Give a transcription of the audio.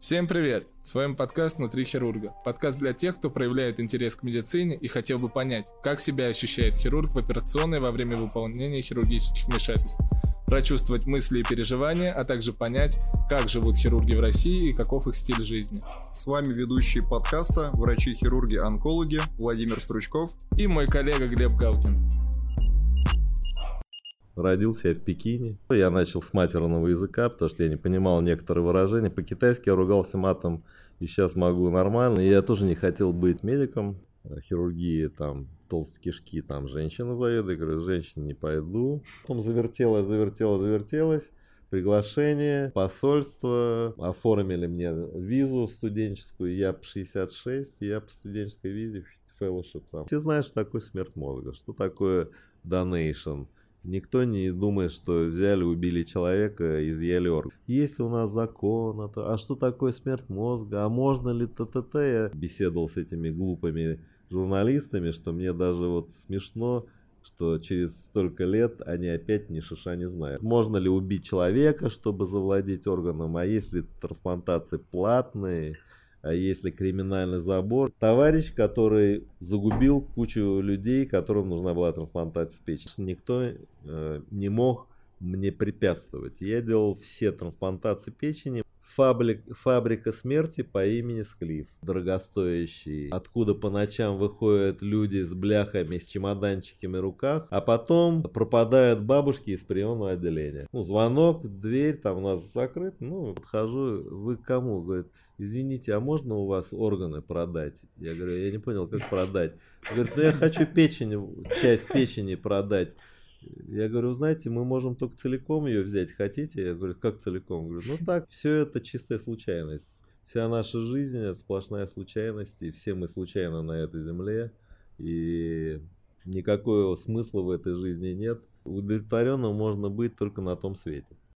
Всем привет! С вами подкаст «Внутри хирурга». Подкаст для тех, кто проявляет интерес к медицине и хотел бы понять, как себя ощущает хирург в операционной во время выполнения хирургических вмешательств, прочувствовать мысли и переживания, а также понять, как живут хирурги в России и каков их стиль жизни. С вами ведущие подкаста врачи-хирурги-онкологи Владимир Стручков и мой коллега Глеб Галкин. Родился я в Пекине. Я начал с матерного языка, потому что я не понимал некоторые выражения. По-китайски я ругался матом, и сейчас могу нормально. И я тоже не хотел быть медиком. Хирургии, там, толстые кишки, там, женщина заведует. Я говорю, женщине не пойду. Потом завертелась, завертелась, завертелась. Приглашение, посольство, оформили мне визу студенческую, я по 66, я по студенческой визе, fellowship там. Все знают, что такое смерть мозга, что такое donation, Никто не думает, что взяли, убили человека, изъяли орган. Есть у нас закон, а что такое смерть мозга, а можно ли ТТТ? Я беседовал с этими глупыми журналистами, что мне даже вот смешно, что через столько лет они опять ни шиша не знают. Можно ли убить человека, чтобы завладеть органом, а если трансплантации платные, а если криминальный забор. Товарищ, который загубил кучу людей, которым нужна была трансплантация печени. Никто э, не мог мне препятствовать. Я делал все трансплантации печени. Фабрик, фабрика смерти по имени Склиф, дорогостоящий, откуда по ночам выходят люди с бляхами, с чемоданчиками в руках, а потом пропадают бабушки из приемного отделения. Ну, звонок, дверь, там у нас закрыт, ну, подхожу, вы к кому? Говорит, извините, а можно у вас органы продать? Я говорю, я не понял, как продать? Говорит, ну я хочу печень, часть печени продать. Я говорю, знаете, мы можем только целиком ее взять, хотите? Я говорю, как целиком? Говорю, ну так, все это чистая случайность. Вся наша жизнь это сплошная случайность, и все мы случайно на этой земле, и никакого смысла в этой жизни нет. Удовлетворенным можно быть только на том свете.